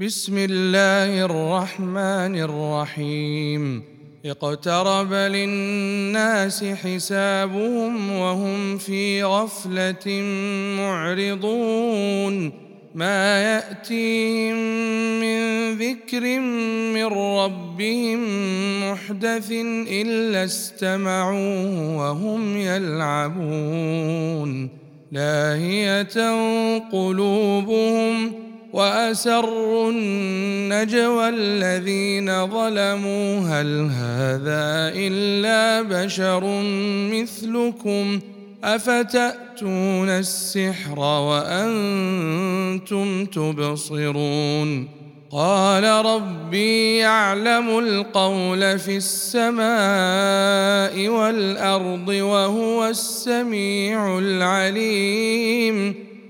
بسم الله الرحمن الرحيم. اقترب للناس حسابهم وهم في غفلة معرضون. ما يأتيهم من ذكر من ربهم محدث إلا استمعوه وهم يلعبون. لاهية قلوبهم وأسروا النجوى الذين ظلموا. هل هذا إلا بشر مثلكم؟ أفتأتون السحر وأنتم تبصرون؟ قال ربي يعلم القول في السماء والأرض وهو السميع العليم.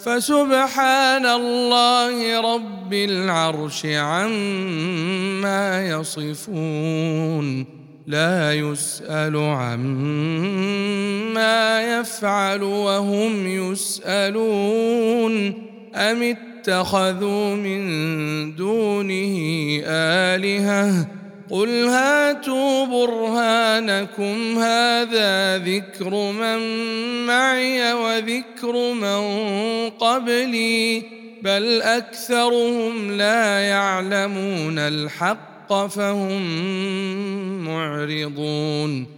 فسبحان الله رب العرش عما يصفون لا يسأل عما يفعل وهم يسألون. أم اتخذوا من دونه آلهة؟ قل هاتوا برهانكم هذا ذكر من معي وذكر من قبلي بل اكثرهم لا يعلمون الحق فهم معرضون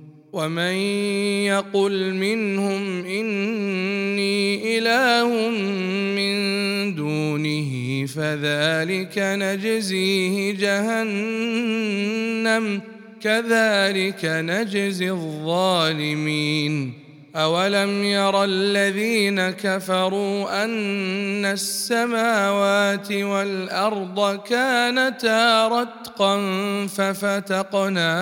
ومن يقل منهم إني إله من دونه فذلك نجزيه جهنم كذلك نجزي الظالمين. أولم ير الذين كفروا أن السماوات والأرض كانتا رتقا ففتقناهما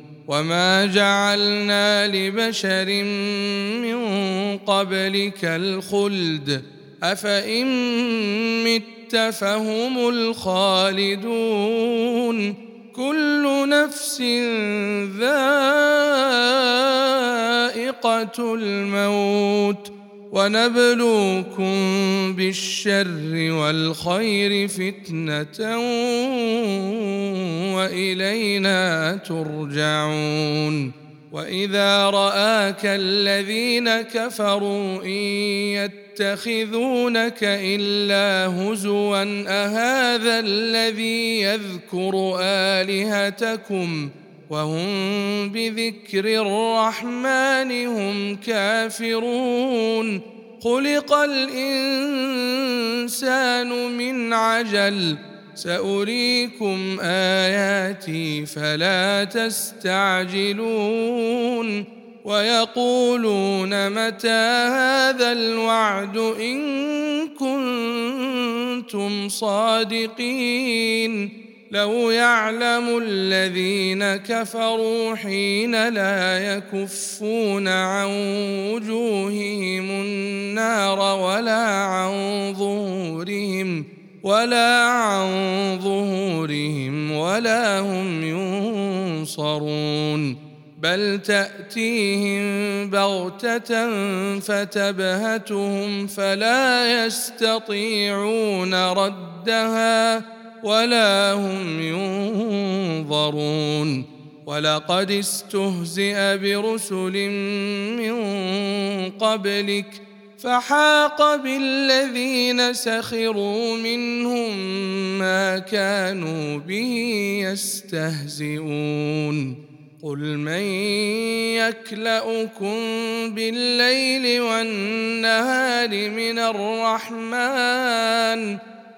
وما جعلنا لبشر من قبلك الخلد افان مت فهم الخالدون كل نفس ذائقه الموت ونبلوكم بالشر والخير فتنة وإلينا ترجعون وإذا رآك الذين كفروا إن يتخذونك إلا هزوا أهذا الذي يذكر آلهتكم وهم بذكر الرحمن هم كافرون. خلق الإنسان من عجل. سأريكم آياتي فلا تستعجلون. ويقولون متى هذا الوعد إن كنتم صادقين. لو يعلم الذين كفروا حين لا يكفون عن وجوههم النار ولا عن ظهورهم ولا عن ظهورهم ولا هم ينصرون. بل تأتيهم بغتة فتبهتهم فلا يستطيعون ردها. ولا هم ينظرون ولقد استهزئ برسل من قبلك فحاق بالذين سخروا منهم ما كانوا به يستهزئون قل من يكلأكم بالليل والنهار من الرحمن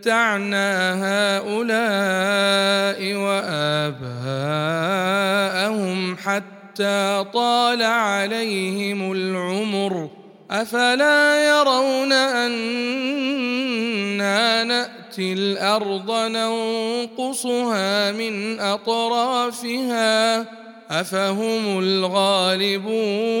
متعنا هؤلاء وآباءهم حتى حتى طال عليهم العمر. أفلا يرون أنا نأتي الأرض ننقصها من أطرافها؟ أفهم الغالبون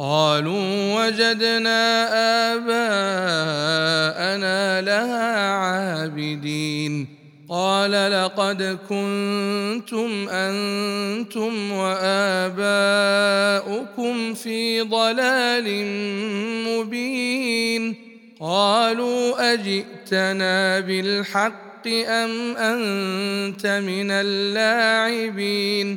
قالوا وجدنا آباءنا لها عابدين. قال لقد كنتم أنتم وآباؤكم في ضلال مبين. قالوا أجئتنا بالحق أم أنت من اللاعبين؟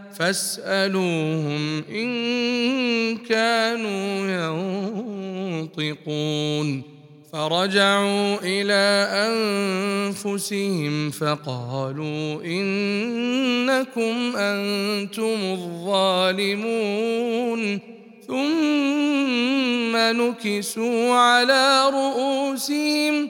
فاسألوهم إن كانوا ينطقون. فرجعوا إلى أنفسهم فقالوا إنكم أنتم الظالمون. ثم نكسوا على رؤوسهم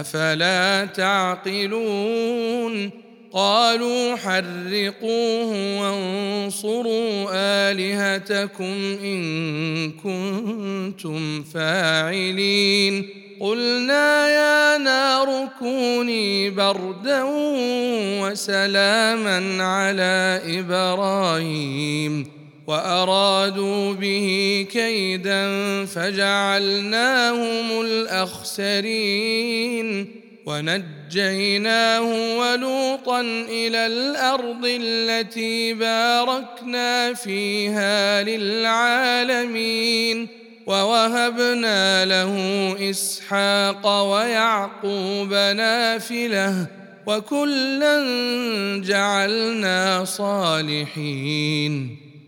أفلا تعقلون؟ قالوا حرقوه وانصروا آلهتكم إن كنتم فاعلين. قلنا يا نار كوني بردا وسلاما على إبراهيم. وأرادوا به كيدا فجعلناهم الأخسرين ونجيناه ولوطا إلى الأرض التي باركنا فيها للعالمين ووهبنا له إسحاق ويعقوب نافلة وكلا جعلنا صالحين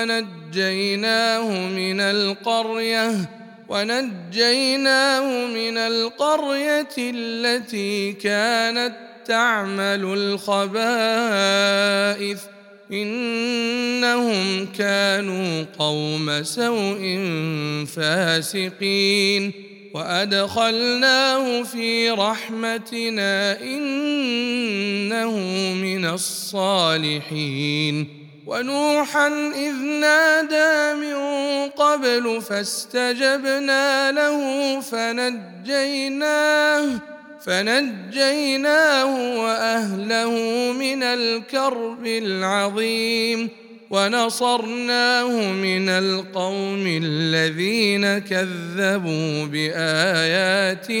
ونجيناه من القرية ونجيناه من القرية التي كانت تعمل الخبائث. إنهم كانوا قوم سوء فاسقين. وأدخلناه في رحمتنا إنه من الصالحين. ونوحا إذ نادى من قبل فاستجبنا له فنجيناه فنجيناه وأهله من الكرب العظيم ونصرناه من القوم الذين كذبوا بآياتنا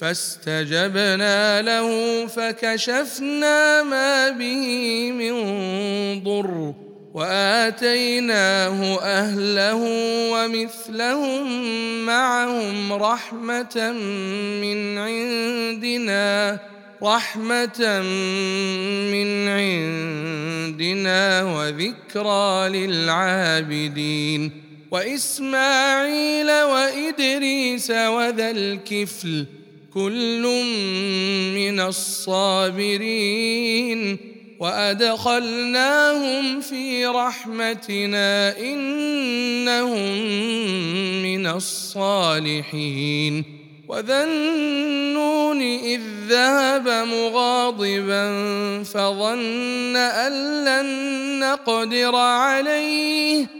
فاستجبنا له فكشفنا ما به من ضر وآتيناه أهله ومثلهم معهم رحمة من عندنا رحمة من عندنا وذكرى للعابدين. وإسماعيل وإدريس وذا الكفل كل من الصابرين وأدخلناهم في رحمتنا إنهم من الصالحين وذا النون إذ ذهب مغاضبا فظن أن لن نقدر عليه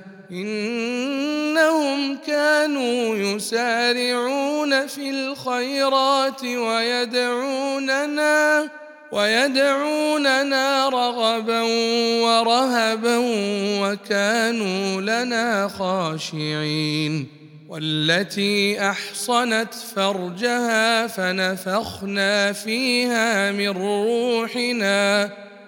إنهم كانوا يسارعون في الخيرات ويدعوننا ويدعوننا رغبا ورهبا وكانوا لنا خاشعين. والتي أحصنت فرجها فنفخنا فيها من روحنا.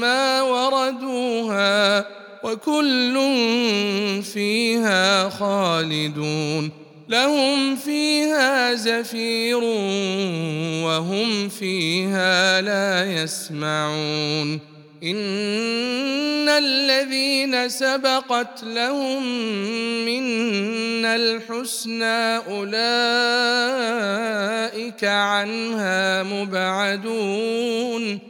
ما وردوها وكل فيها خالدون لهم فيها زفير وهم فيها لا يسمعون إن الذين سبقت لهم منا الحسنى أولئك عنها مبعدون